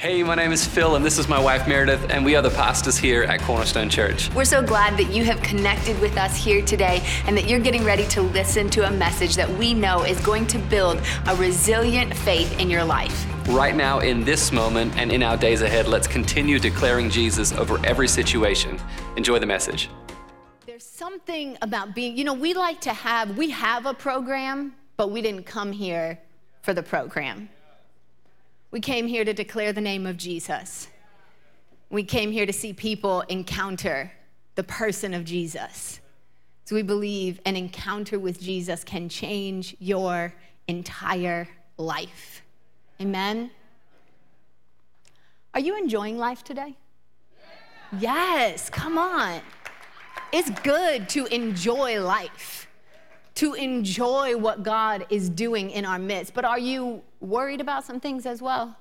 Hey, my name is Phil, and this is my wife Meredith, and we are the pastors here at Cornerstone Church. We're so glad that you have connected with us here today and that you're getting ready to listen to a message that we know is going to build a resilient faith in your life. Right now, in this moment, and in our days ahead, let's continue declaring Jesus over every situation. Enjoy the message. There's something about being, you know, we like to have, we have a program, but we didn't come here for the program. We came here to declare the name of Jesus. We came here to see people encounter the person of Jesus. So we believe an encounter with Jesus can change your entire life. Amen. Are you enjoying life today? Yes, come on. It's good to enjoy life, to enjoy what God is doing in our midst. But are you worried about some things as well?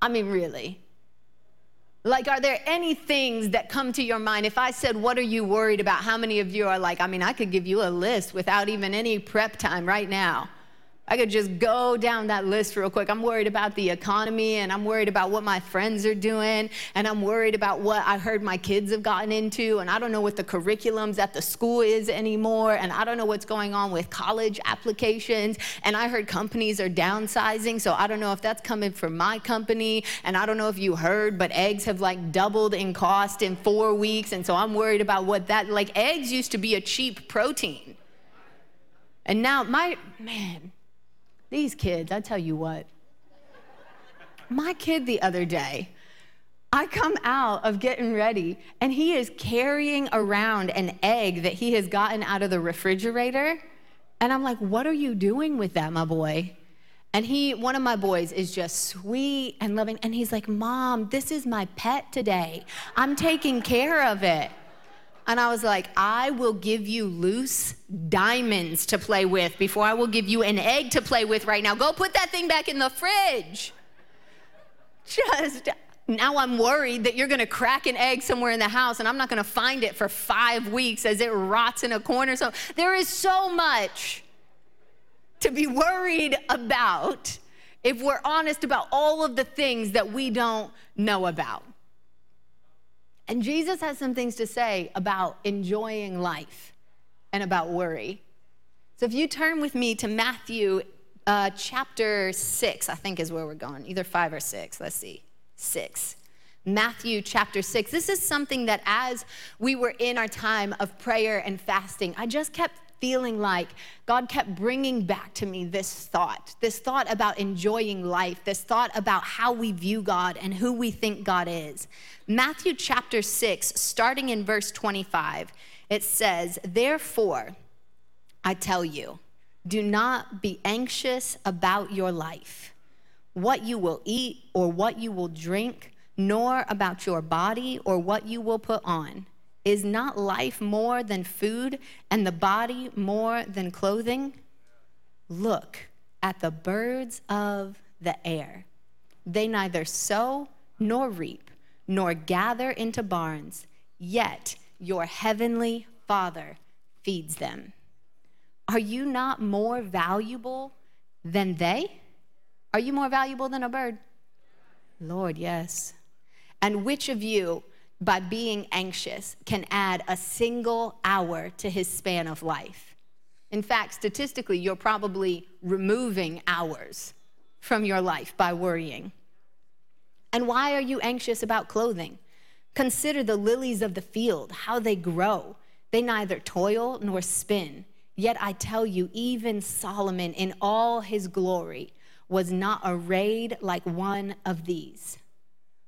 I mean, really. Like, are there any things that come to your mind? If I said, What are you worried about? How many of you are like, I mean, I could give you a list without even any prep time right now. I could just go down that list real quick. I'm worried about the economy and I'm worried about what my friends are doing and I'm worried about what I heard my kids have gotten into and I don't know what the curriculums at the school is anymore and I don't know what's going on with college applications and I heard companies are downsizing so I don't know if that's coming from my company and I don't know if you heard but eggs have like doubled in cost in 4 weeks and so I'm worried about what that like eggs used to be a cheap protein. And now my man these kids, I tell you what. My kid the other day, I come out of getting ready and he is carrying around an egg that he has gotten out of the refrigerator. And I'm like, what are you doing with that, my boy? And he, one of my boys, is just sweet and loving. And he's like, Mom, this is my pet today. I'm taking care of it. And I was like, I will give you loose diamonds to play with before I will give you an egg to play with right now. Go put that thing back in the fridge. Just now I'm worried that you're gonna crack an egg somewhere in the house and I'm not gonna find it for five weeks as it rots in a corner. So there is so much to be worried about if we're honest about all of the things that we don't know about. And Jesus has some things to say about enjoying life and about worry. So if you turn with me to Matthew uh, chapter 6, I think is where we're going, either 5 or 6. Let's see. 6. Matthew chapter 6. This is something that as we were in our time of prayer and fasting, I just kept feeling like God kept bringing back to me this thought, this thought about enjoying life, this thought about how we view God and who we think God is. Matthew chapter 6, starting in verse 25, it says, Therefore, I tell you, do not be anxious about your life, what you will eat or what you will drink, nor about your body or what you will put on. Is not life more than food and the body more than clothing? Look at the birds of the air. They neither sow nor reap nor gather into barns, yet your heavenly Father feeds them. Are you not more valuable than they? Are you more valuable than a bird? Lord, yes. And which of you, by being anxious, can add a single hour to his span of life. In fact, statistically, you're probably removing hours from your life by worrying. And why are you anxious about clothing? Consider the lilies of the field, how they grow. They neither toil nor spin. Yet I tell you, even Solomon in all his glory was not arrayed like one of these.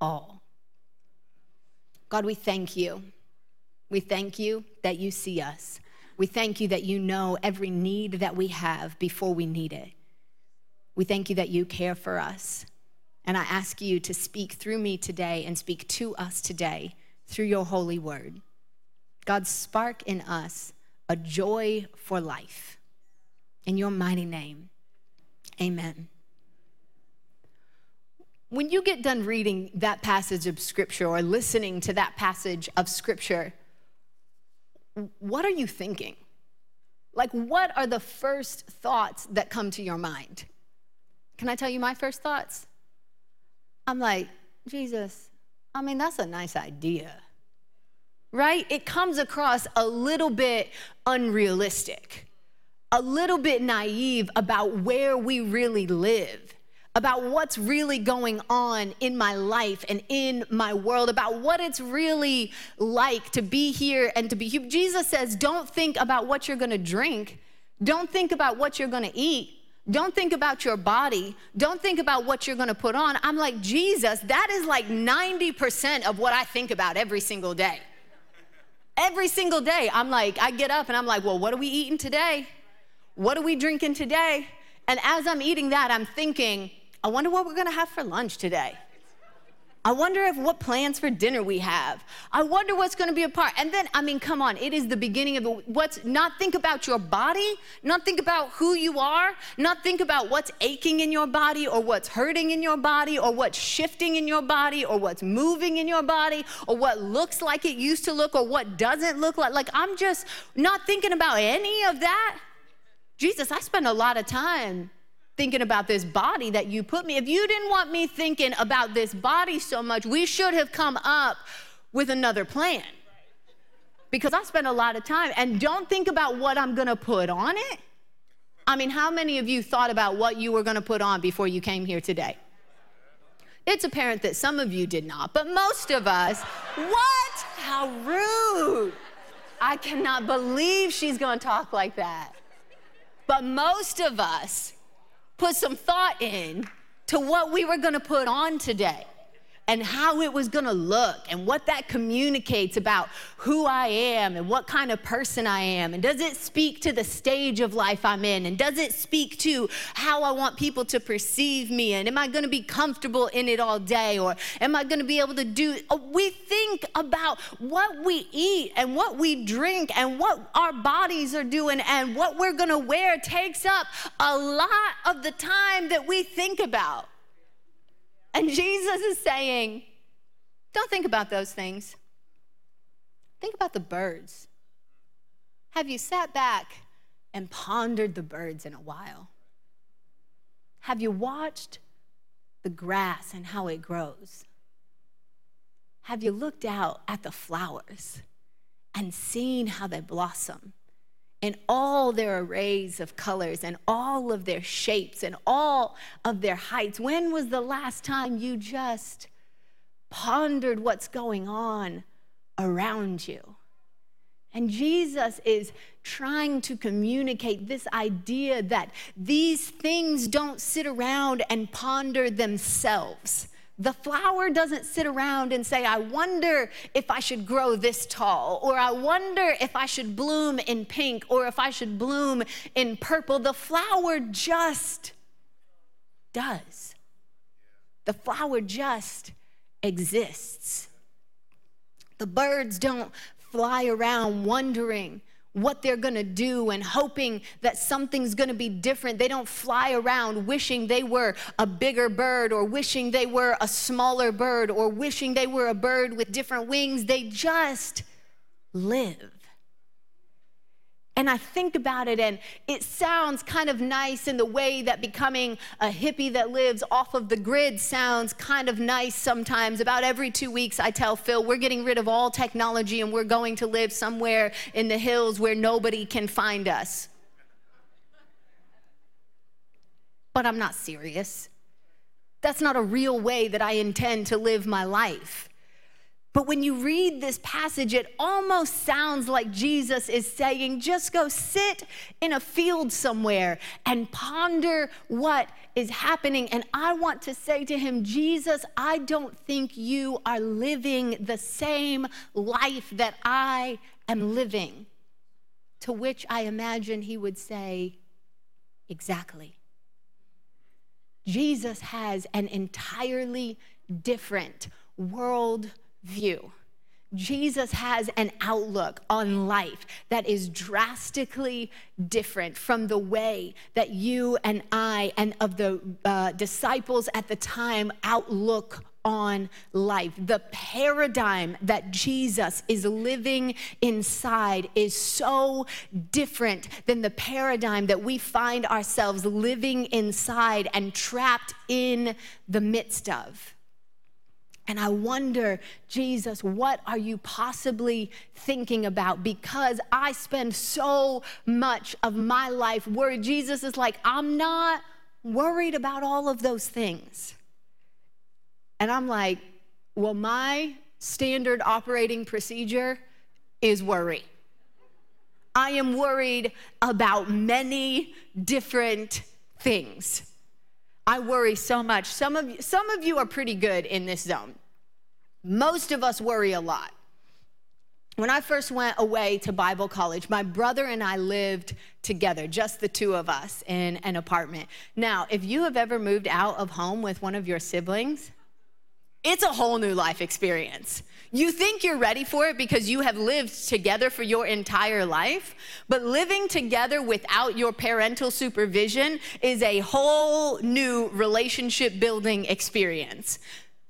all. God, we thank you. We thank you that you see us. We thank you that you know every need that we have before we need it. We thank you that you care for us. And I ask you to speak through me today and speak to us today through your holy word. God, spark in us a joy for life. In your mighty name, amen. When you get done reading that passage of scripture or listening to that passage of scripture, what are you thinking? Like, what are the first thoughts that come to your mind? Can I tell you my first thoughts? I'm like, Jesus, I mean, that's a nice idea, right? It comes across a little bit unrealistic, a little bit naive about where we really live about what's really going on in my life and in my world, about what it's really like to be here and to be here. Jesus says, don't think about what you're gonna drink, don't think about what you're gonna eat. Don't think about your body. Don't think about what you're gonna put on. I'm like, Jesus, that is like 90% of what I think about every single day. Every single day, I'm like, I get up and I'm like, well, what are we eating today? What are we drinking today? And as I'm eating that, I'm thinking, I wonder what we're gonna have for lunch today. I wonder if what plans for dinner we have. I wonder what's going to be a part. And then, I mean, come on, it is the beginning of the, what's not think about your body, not think about who you are, not think about what's aching in your body or what's hurting in your body or what's shifting in your body or what's moving in your body or what looks like it used to look or what doesn't look like. Like, I'm just not thinking about any of that. Jesus, I spend a lot of time thinking about this body that you put me. If you didn't want me thinking about this body so much, we should have come up with another plan. Because I spend a lot of time and don't think about what I'm gonna put on it. I mean, how many of you thought about what you were gonna put on before you came here today? It's apparent that some of you did not, but most of us, what? How rude. I cannot believe she's gonna talk like that. But most of us put some thought in to what we were going to put on today and how it was to look and what that communicates about who I am and what kind of person I am. And does it speak to the stage of life I'm in? And does it speak to how I want people to perceive me? And am I to be comfortable in it all day? Or am I to be able to do? Uh, we think about what we eat and what we drink and what our bodies are doing and what we're to wear takes up a lot of the time that we think about. And Jesus is saying, don't think about those things. Think about the birds. Have you sat back and pondered the birds in a while? Have you watched the grass and how it grows? Have you looked out at the flowers and seen how they blossom? In all their arrays of colors and all of their shapes and all of their heights. When was the last time you just pondered what's going on around you? And Jesus is trying to communicate this idea that these things don't sit around and ponder themselves. The flower doesn't sit around and say, I wonder if I should grow this tall, or I wonder if I should bloom in pink, or if I should bloom in purple. The flower just does. The flower just exists. The birds don't fly around wondering what they're gonna do and hoping that something's gonna be different. They don't fly around wishing they were a bigger bird or wishing they were a smaller bird or wishing they were a bird with different wings. They just live. And I think about it, and it sounds kind of nice in the way that becoming a hippie that lives off of the grid sounds kind of nice sometimes. About every two weeks, I tell Phil, we're getting rid of all technology and we're going to live somewhere in the hills where nobody can find us. But I'm not serious. That's not a real way that I intend to live my life. But when you read this passage, it almost sounds like Jesus is saying, just go sit in a field somewhere and ponder what is happening. And I want to say to him, Jesus, I don't think you are living the same life that I am living. To which I imagine he would say, Exactly. Jesus has an entirely different world view. Jesus has an outlook on life that is drastically different from the way that you and I and of the uh, disciples at the time outlook on life. The paradigm that Jesus is living inside is so different than the paradigm that we find ourselves living inside and trapped in the midst of. And I wonder, Jesus, what are you possibly thinking about? Because I spend so much of my life worried. Jesus is like, I'm not worried about all of those things. And I'm like, well, my standard operating procedure is worry. I am worried about many different things. I worry so much. Some of you, some of you are pretty good in this zone. Most of us worry a lot. When I first went away to Bible college, my brother and I lived together, just the two of us in an apartment. Now, if you have ever moved out of home with one of your siblings, it's a whole new life experience. You think you're ready for it because you have lived together for your entire life, but living together without your parental supervision is a whole new relationship building experience.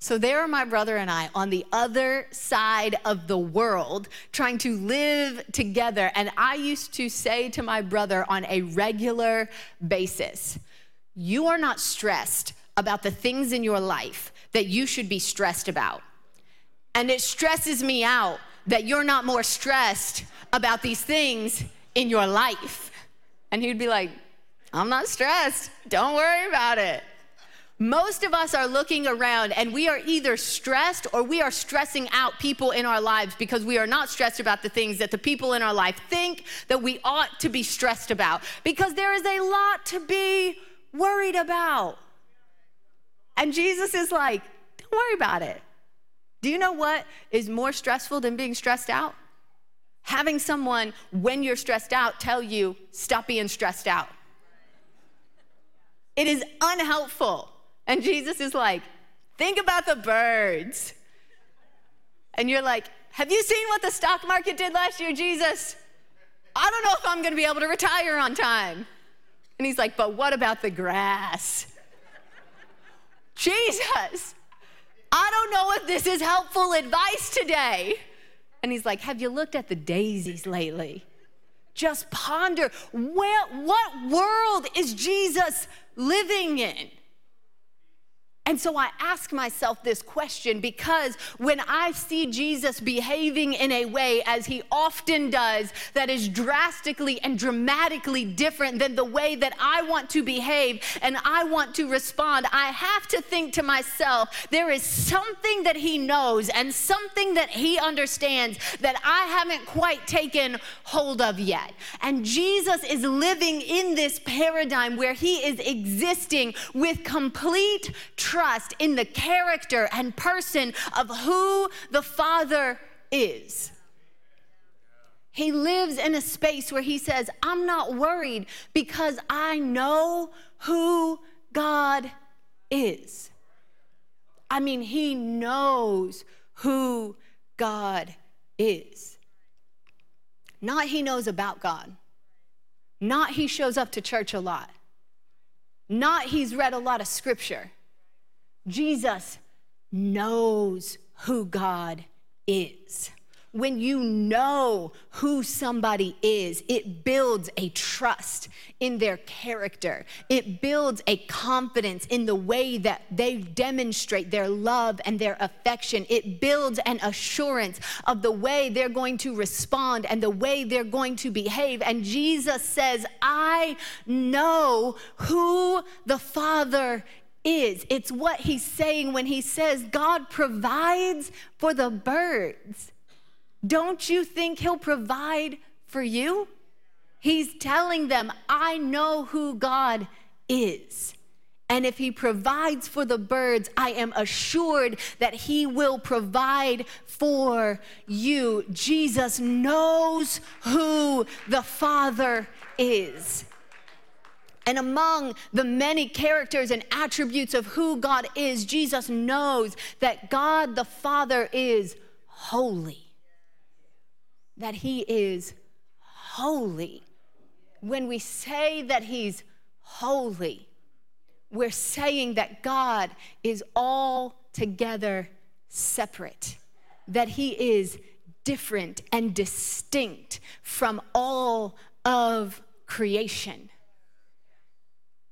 So there are my brother and I on the other side of the world trying to live together. And I used to say to my brother on a regular basis, You are not stressed about the things in your life that you should be stressed about. And it stresses me out that you're not more stressed about these things in your life. And he'd be like, I'm not stressed. Don't worry about it. Most of us are looking around and we are either stressed or we are stressing out people in our lives because we are not stressed about the things that the people in our life think that we ought to be stressed about because there is a lot to be worried about. And Jesus is like, don't worry about it. Do you know what is more stressful than being stressed out? Having someone, when you're stressed out, tell you, stop being stressed out. It is unhelpful. And Jesus is like, think about the birds. And you're like, have you seen what the stock market did last year, Jesus? I don't know if I'm gonna be able to retire on time. And he's like, but what about the grass? Jesus, I don't know if this is helpful advice today. And he's like, Have you looked at the daisies lately? Just ponder where, what world is Jesus living in? And so I ask myself this question because when I see Jesus behaving in a way, as he often does, that is drastically and dramatically different than the way that I want to behave and I want to respond, I have to think to myself, there is something that he knows and something that he understands that I haven't quite taken hold of yet. And Jesus is living in this paradigm where he is existing with complete trust trust in the character and person of who the Father is. He lives in a space where he says, I'm not worried because I know who God is. I mean, he knows who God is. Not he knows about God. Not he shows up to church a lot. Not he's read a lot of scripture. Jesus knows who God is. When you know who somebody is, it builds a trust in their character. It builds a confidence in the way that they demonstrate their love and their affection. It builds an assurance of the way they're going to respond and the way they're going to behave. And Jesus says, I know who the Father is. It's what he's saying when he says God provides for the birds. Don't you think he'll provide for you? He's telling them, I know who God is. And if he provides for the birds, I am assured that he will provide for you. Jesus knows who the Father is. And among the many characters and attributes of who God is, Jesus knows that God the Father is holy. That he is holy. When we say that he's holy, we're saying that God is altogether separate, that he is different and distinct from all of creation.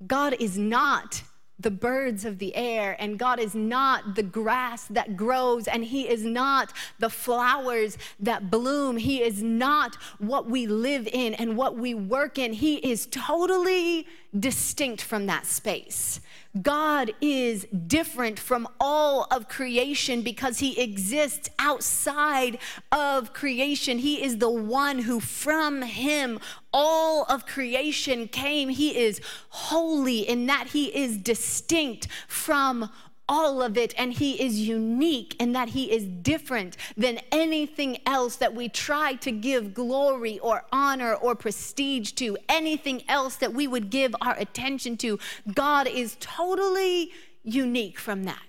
God is not the birds of the air, and God is not the grass that grows, and He is not the flowers that bloom. He is not what we live in and what we work in. He is totally distinct from that space. God is different from all of creation because he exists outside of creation. He is the one who, from him, all of creation came. He is holy in that he is distinct from all of it, and He is unique in that He is different than anything else that we try to give glory or honor or prestige to, anything else that we would give our attention to. God is totally unique from that.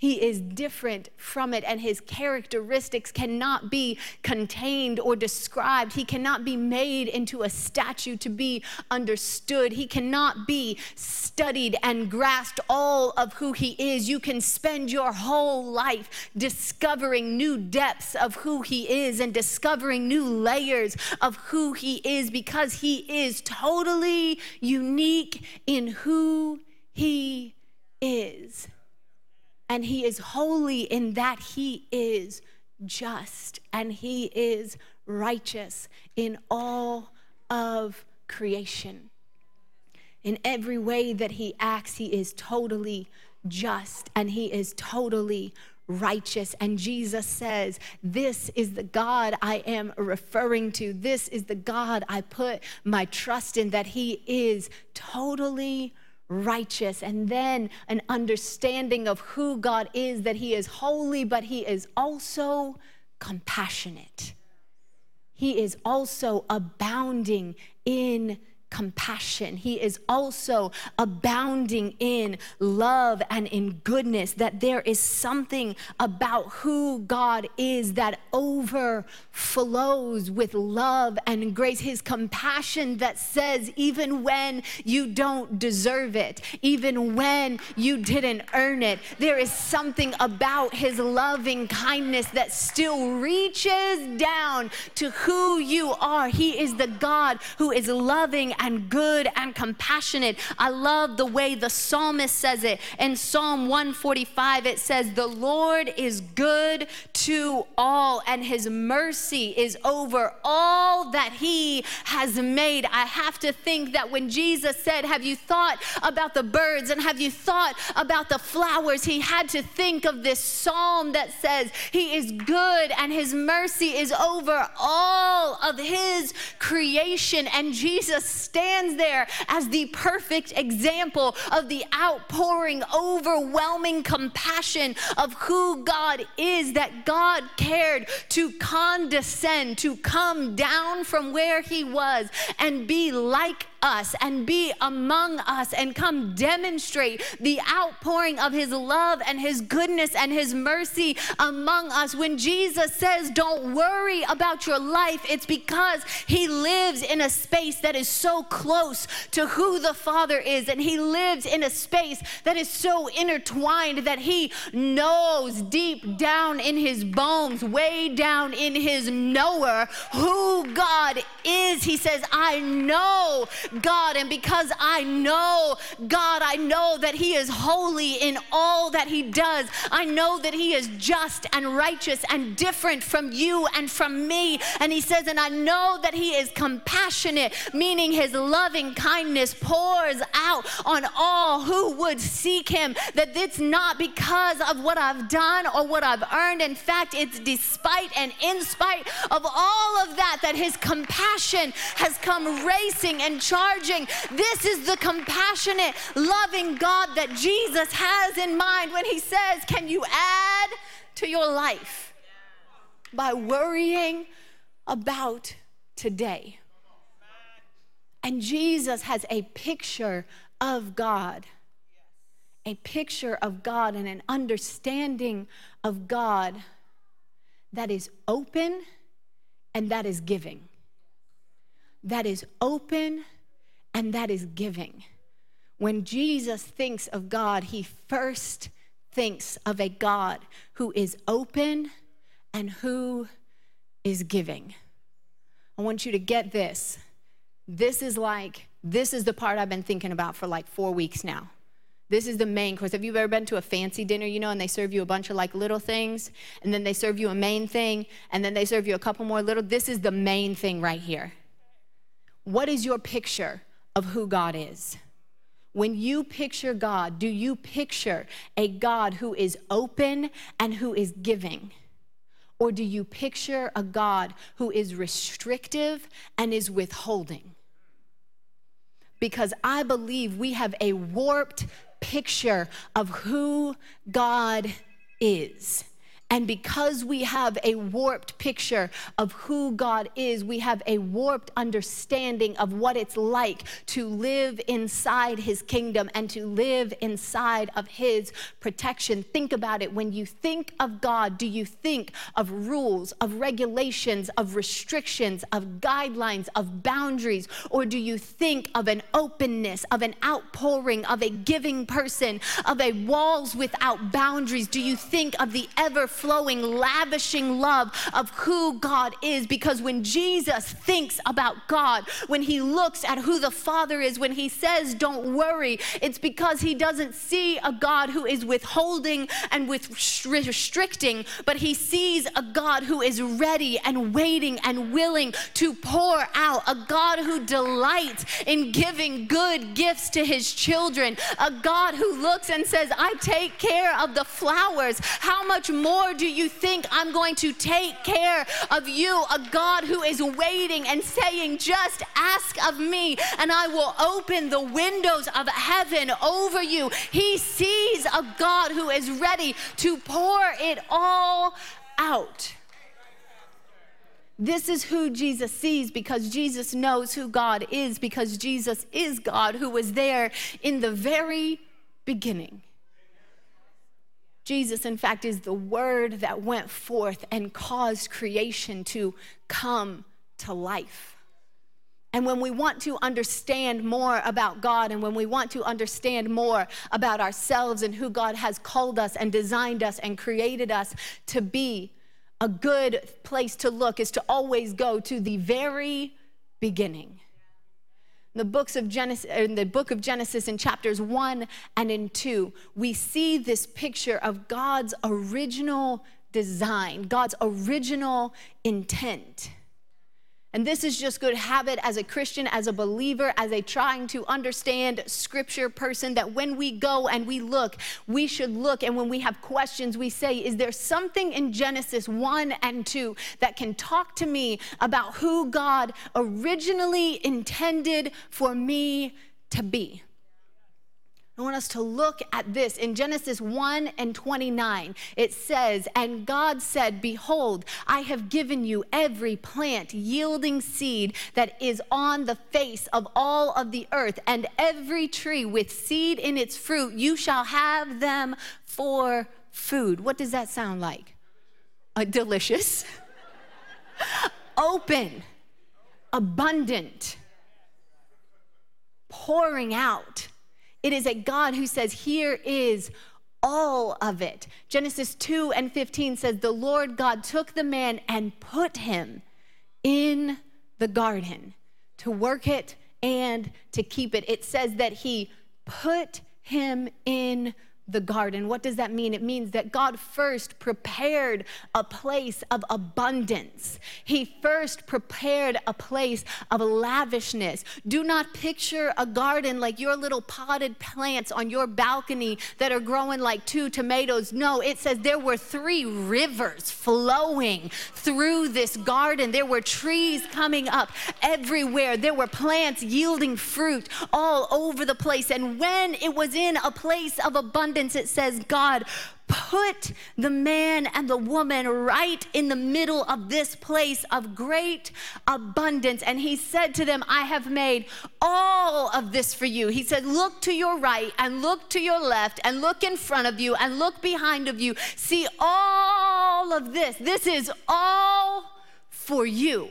He is different from it, and his characteristics cannot be contained or described. He cannot be made into a statue to be understood. He cannot be studied and grasped all of who he is. You can spend your whole life discovering new depths of who he is and discovering new layers of who he is because he is totally unique in who he is. And he is holy in that he is just and he is righteous in all of creation. In every way that he acts, he is totally just and he is totally righteous. And Jesus says, This is the God I am referring to. This is the God I put my trust in, that he is totally righteous, and then an understanding of who God is, that He is holy, but He is also compassionate. He is also abounding in compassion. He is also abounding in love and in goodness, that there is something about who God is that overflows with love and grace. His compassion that says, even when you don't deserve it, even when you didn't earn it, there is something about his loving kindness that still reaches down to who you are. He is the God who is loving and good and compassionate. I love the way the psalmist says it. In Psalm 145, it says, The Lord is good to all, and his mercy is over all that he has made. I have to think that when Jesus said, Have you thought about the birds and have you thought about the flowers? He had to think of this psalm that says, He is good and his mercy is over all of his creation. And Jesus stands there as the perfect example of the outpouring, overwhelming compassion of who God is, that God cared to condescend, to come down from where he was and be like us and be among us and come demonstrate the outpouring of his love and his goodness and his mercy among us. When Jesus says, Don't worry about your life, it's because he lives in a space that is so close to who the Father is, and he lives in a space that is so intertwined that he knows deep down in his bones, way down in his knower, who God is. He says, I know God. And because I know God, I know that He is holy in all that He does. I know that He is just and righteous and different from you and from me. And He says, and I know that He is compassionate, meaning His loving kindness pours out on all who would seek Him. That it's not because of what I've done or what I've earned. In fact, it's despite and in spite of all of that, that His compassion has come racing and charging charging. This is the compassionate, loving God that Jesus has in mind when he says, Can you add to your life by worrying about today? And Jesus has a picture of God, a picture of God and an understanding of God that is open and that is giving. That is open and that is giving. When Jesus thinks of God, he first thinks of a God who is open and who is giving. I want you to get this. This is like, this is the part I've been thinking about for like four weeks now. This is the main course. Have you ever been to a fancy dinner, you know, and they serve you a bunch of like little things, and then they serve you a main thing, and then they serve you a couple more little? This is the main thing right here. What is your picture of who God is? When you picture God, do you picture a God who is open and who is giving? Or do you picture a God who is restrictive and is withholding? Because I believe we have a warped picture of who God is. And because we have a warped picture of who God is, we have a warped understanding of what it's like to live inside His kingdom and to live inside of His protection. Think about it. When you think of God, do you think of rules, of regulations, of restrictions, of guidelines, of boundaries? Or do you think of an openness, of an outpouring, of a giving person, of a walls without boundaries? Do you think of the ever flowing, lavishing love of who God is. Because when Jesus thinks about God, when he looks at who the Father is, when he says, Don't worry, it's because he doesn't see a God who is withholding and with restricting, but he sees a God who is ready and waiting and willing to pour out, a God who delights in giving good gifts to his children, a God who looks and says, I take care of the flowers. How much more do you think I'm going to take care of you? A God who is waiting and saying, Just ask of me, and I will open the windows of heaven over you. He sees a God who is ready to pour it all out. This is who Jesus sees because Jesus knows who God is, because Jesus is God who was there in the very beginning. Jesus, in fact, is the word that went forth and caused creation to come to life. And when we want to understand more about God and when we want to understand more about ourselves and who God has called us and designed us and created us to be, a good place to look is to always go to the very beginning the books of Genesis, in the book of Genesis in chapters 1 and in 2, we see this picture of God's original design, God's original intent. And this is just good habit as a Christian, as a believer, as a trying to understand scripture person that when we go and we look, we should look. And when we have questions, we say, Is there something in Genesis 1 and 2 that can talk to me about who God originally intended for me to be? I want us to look at this in Genesis 1 and 29. It says, And God said, Behold, I have given you every plant yielding seed that is on the face of all of the earth, and every tree with seed in its fruit, you shall have them for food. What does that sound like? Uh, delicious, open, abundant, pouring out it is a God who says, Here is all of it. Genesis 2 and 15 says, The Lord God took the man and put him in the garden to work it and to keep it. It says that he put him in the garden. What does that mean? It means that God first prepared a place of abundance. He first prepared a place of lavishness. Do not picture a garden like your little potted plants on your balcony that are growing like two tomatoes. No, it says there were three rivers flowing through this garden. There were trees coming up everywhere. There were plants yielding fruit all over the place. And when it was in a place of abundance, abundance, it says, God put the man and the woman right in the middle of this place of great abundance. And he said to them, I have made all of this for you. He said, Look to your right and look to your left and look in front of you and look behind of you. See all of this. This is all for you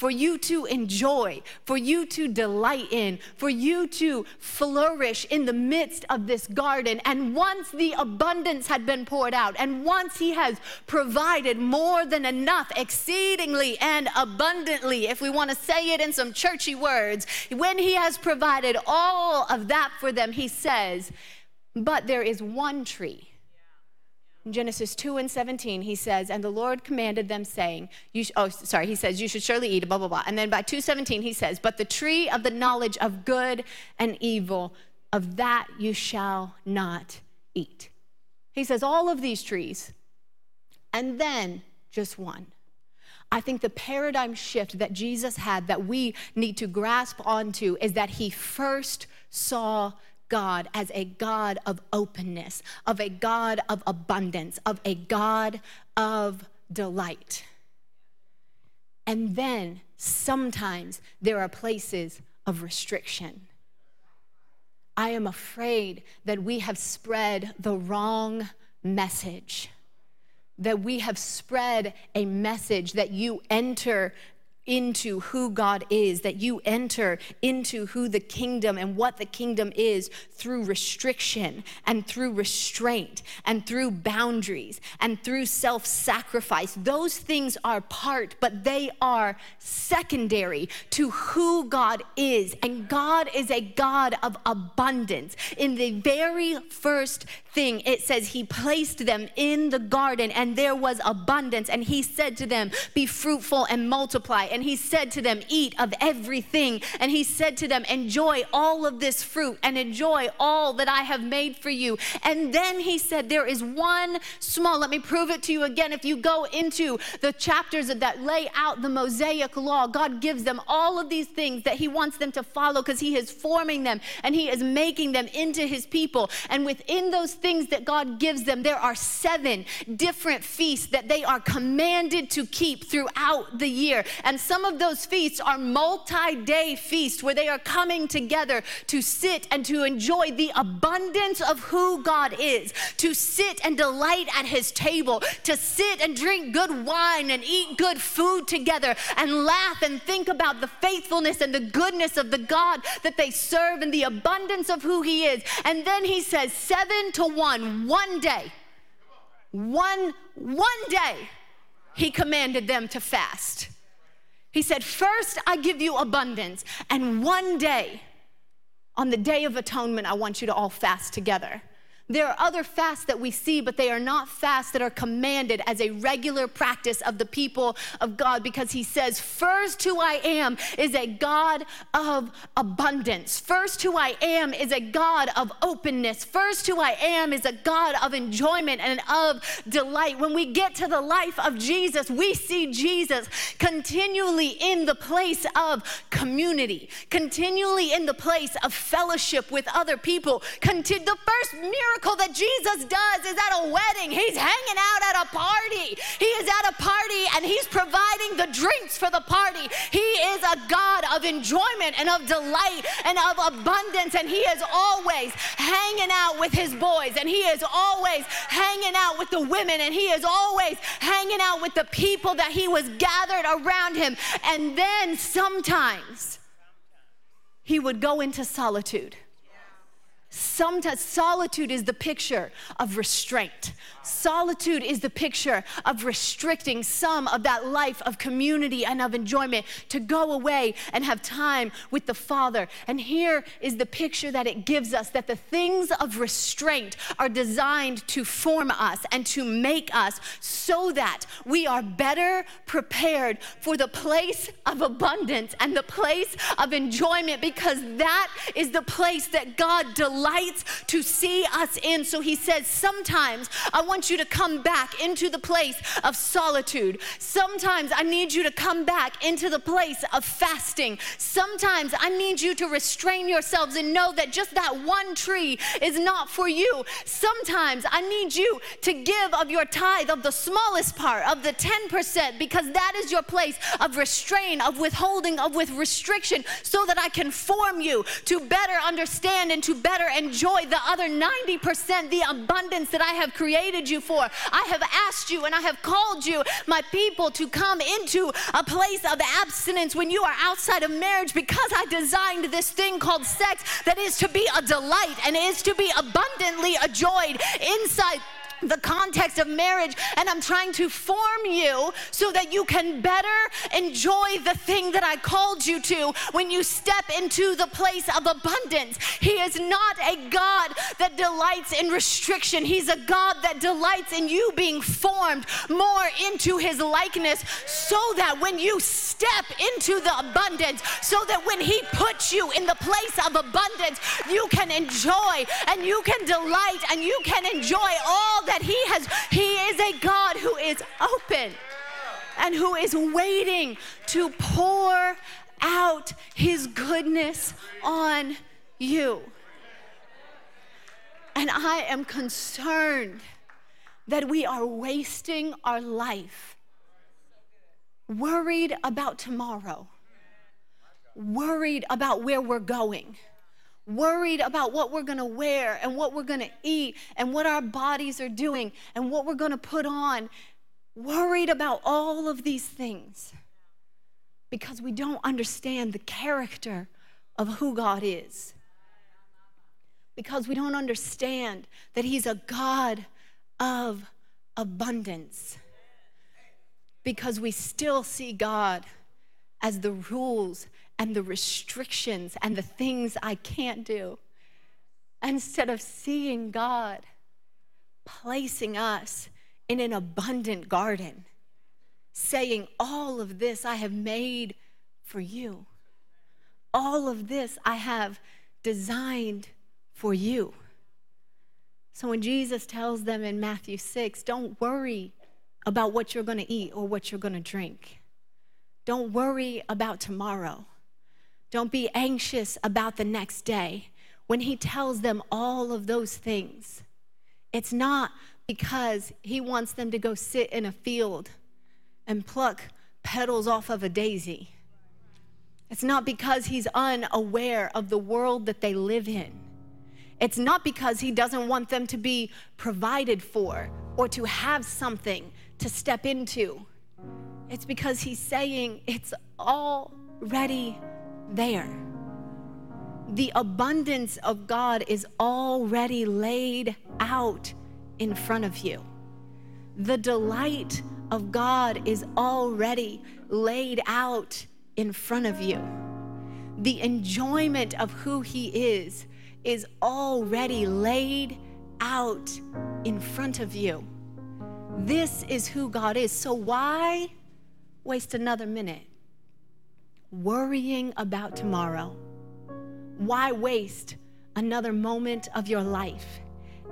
for you to enjoy, for you to delight in, for you to flourish in the midst of this garden. And once the abundance had been poured out, and once He has provided more than enough, exceedingly and abundantly, if we want to say it in some churchy words, when He has provided all of that for them, He says, But there is one tree in Genesis 2 and 17, he says, And the Lord commanded them, saying, you sh- Oh, sorry, he says, You should surely eat, blah, blah, blah. And then by 217, he says, But the tree of the knowledge of good and evil, of that you shall not eat. He says, All of these trees, and then just one. I think the paradigm shift that Jesus had that we need to grasp onto is that he first saw God as a God of openness, of a God of abundance, of a God of delight. And then sometimes there are places of restriction. I am afraid that we have spread the wrong message, that we have spread a message that you enter into who God is, that you enter into who the kingdom and what the kingdom is through restriction and through restraint and through boundaries and through self sacrifice. Those things are part, but they are secondary to who God is. And God is a God of abundance. In the very first thing, it says He placed them in the garden and there was abundance. And He said to them, Be fruitful and multiply. And and he said to them, Eat of everything. And he said to them, Enjoy all of this fruit and enjoy all that I have made for you. And then he said, There is one small, let me prove it to you again. If you go into the chapters that lay out the Mosaic law, God gives them all of these things that he wants them to follow because he is forming them and he is making them into his people. And within those things that God gives them, there are seven different feasts that they are commanded to keep throughout the year. And some of those feasts are multi day feasts where they are coming together to sit and to enjoy the abundance of who God is, to sit and delight at his table, to sit and drink good wine and eat good food together and laugh and think about the faithfulness and the goodness of the God that they serve and the abundance of who he is. And then he says, seven to one, one day, one, one day, he commanded them to fast. He said, First, I give you abundance, and one day, on the day of atonement, I want you to all fast together. There are other fasts that we see, but they are not fasts that are commanded as a regular practice of the people of God because he says, First, who I am is a God of abundance. First, who I am is a God of openness. First, who I am is a God of enjoyment and of delight. When we get to the life of Jesus, we see Jesus continually in the place of community, continually in the place of fellowship with other people. The first miracle miracle that Jesus does is at a wedding. He's hanging out at a party. He is at a party and he's providing the drinks for the party. He is a God of enjoyment and of delight and of abundance. And he is always hanging out with his boys and he is always hanging out with the women and he is always hanging out with the people that he was gathered around him. And then sometimes he would go into solitude. Sometimes solitude is the picture of restraint. Solitude is the picture of restricting some of that life of community and of enjoyment to go away and have time with the Father. And here is the picture that it gives us that the things of restraint are designed to form us and to make us so that we are better prepared for the place of abundance and the place of enjoyment because that is the place that God delivers delights to see us in. So he says, Sometimes I want you to come back into the place of solitude. Sometimes I need you to come back into the place of fasting. Sometimes I need you to restrain yourselves and know that just that one tree is not for you. Sometimes I need you to give of your tithe, of the smallest part, of the 10%, because that is your place of restraint, of withholding, of with restriction, so that I can form you to better understand and to better enjoy the other 90%, the abundance that I have created you for. I have asked you and I have called you, my people, to come into a place of abstinence when you are outside of marriage because I designed this thing called sex that is to be a delight and is to be abundantly enjoyed inside the context of marriage and I'm trying to form you so that you can better enjoy the thing that I called you to when you step into the place of abundance. He is not a God that delights in restriction, He's a God that delights in you being formed more into His likeness so that when you step into the abundance, so that when He puts you in the place of abundance, you can enjoy and you can delight and you can enjoy all that He has. He is a God who is open and who is waiting to pour out His goodness on you. And I am concerned that we are wasting our life worried about tomorrow, worried about where we're going worried about what we're going to wear and what we're going to eat and what our bodies are doing and what we're going to put on, worried about all of these things because we don't understand the character of who God is. Because we don't understand that He's a God of abundance. Because we still see God as the rules and the restrictions and the things I can't do. Instead of seeing God placing us in an abundant garden, saying, All of this I have made for you. All of this I have designed for you. So when Jesus tells them in Matthew 6, don't worry about what you're going to eat or what you're going to drink. Don't worry about tomorrow. Don't be anxious about the next day. When he tells them all of those things, it's not because he wants them to go sit in a field and pluck petals off of a daisy. It's not because he's unaware of the world that they live in. It's not because he doesn't want them to be provided for or to have something to step into. It's because he's saying it's already there. The abundance of God is already laid out in front of you. The delight of God is already laid out in front of you. The enjoyment of who He is is already laid out in front of you. This is who God is. So, why waste another minute? Worrying about tomorrow? Why waste another moment of your life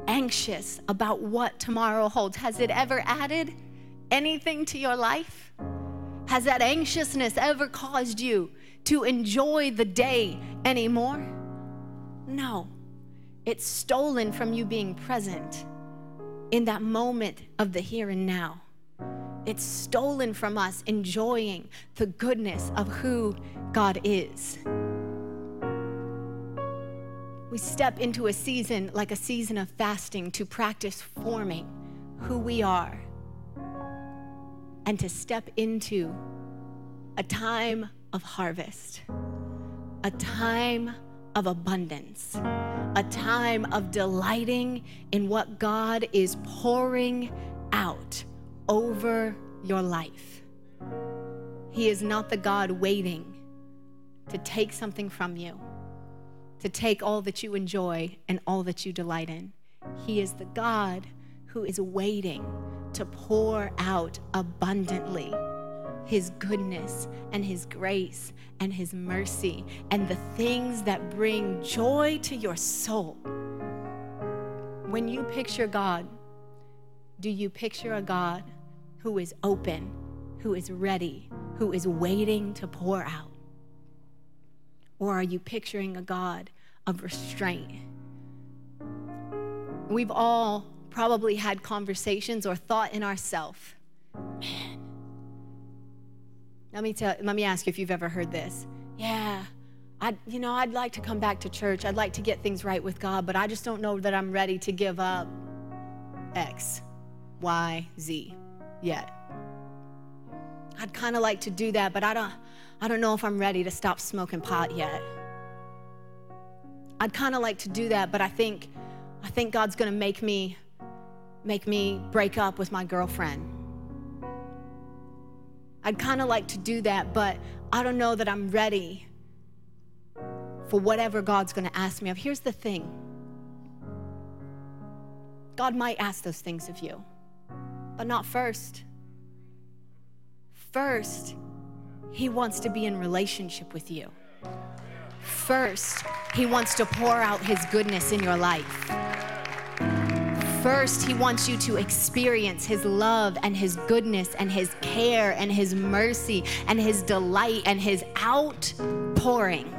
anxious about what tomorrow holds? Has it ever added anything to your life? Has that anxiousness ever caused you to enjoy the day anymore? No. It's stolen from you being present in that moment of the here and now. It's stolen from us enjoying the goodness of who God is. We step into a season like a season of fasting to practice forming who we are and to step into a time of harvest, a time of abundance, a time of delighting in what God is pouring out over your life. He is not the God waiting to take something from you, to take all that you enjoy and all that you delight in. He is the God who is waiting to pour out abundantly his goodness and his grace and his mercy and the things that bring joy to your soul When you picture God, do you picture a God who is open, who is ready, who is waiting to pour out? Or are you picturing a God of restraint? We've all probably had conversations or thought in ourselves, man. Let me tell let me ask you if you've ever heard this. Yeah, I you know, I'd like to come back to church. I'd like to get things right with God, but I just don't know that I'm ready to give up X, Y, Z yet. I'd kind of like to do that, but I don't I don't know if I'm ready to stop smoking pot yet. I'd kind of like to do that, but I think I think God's going to make me make me break up with my girlfriend. I'd kind of like to do that, but I don't know that I'm ready for whatever God's going to ask me of. Here's the thing. God might ask those things of you, but not first. First, he wants to be in relationship with you. First, He wants to pour out His goodness in your life. First, He wants you to experience His love and His goodness and His care and His mercy and His delight and His outpouring.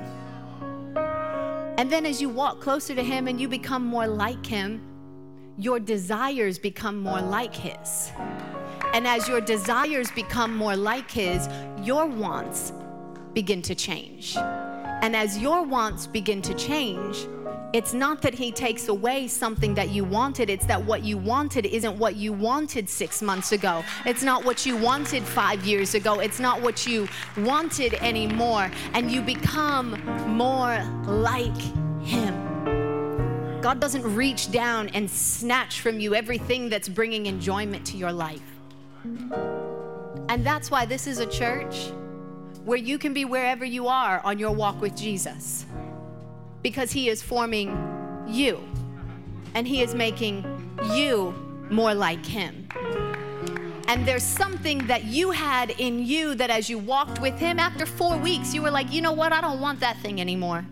And then, as you walk closer to Him and you become more like Him, your desires become more like His. And as your desires become more like His, your wants begin to change. And as your wants begin to change, it's not that he takes away something that you wanted, it's that what you wanted isn't what you wanted six months ago. It's not what you wanted five years ago. It's not what you wanted anymore. And you become more like him. God doesn't reach down and snatch from you everything that's bringing enjoyment to your life. And that's why this is a church where you can be wherever you are on your walk with Jesus because He is forming you and He is making you more like Him. And there's something that you had in you that as you walked with Him after four weeks, you were like, you know what? I don't want that thing anymore.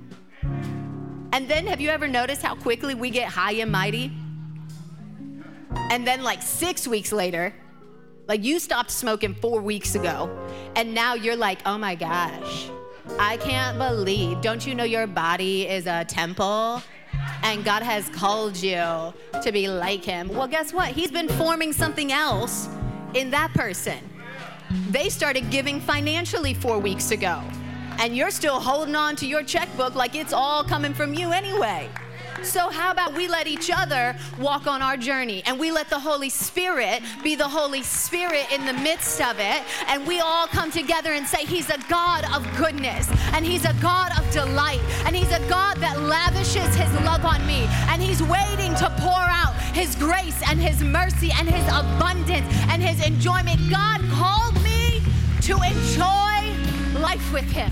And then have you ever noticed how quickly we get high and mighty? And then, like six weeks later, like you stopped smoking four weeks ago, and now you're like, oh my gosh, I can't believe. Don't you know your body is a temple? And God has called you to be like Him. Well, guess what? He's been forming something else in that person. They started giving financially four weeks ago, and you're still holding on to your checkbook like it's all coming from you anyway. So, how about we let each other walk on our journey and we let the Holy Spirit be the Holy Spirit in the midst of it, and we all come together and say, He's a God of goodness, and He's a God of delight, and He's a God that lavishes His love on me, and He's waiting to pour out His grace and His mercy and His abundance and His enjoyment. God called me to enjoy life with Him.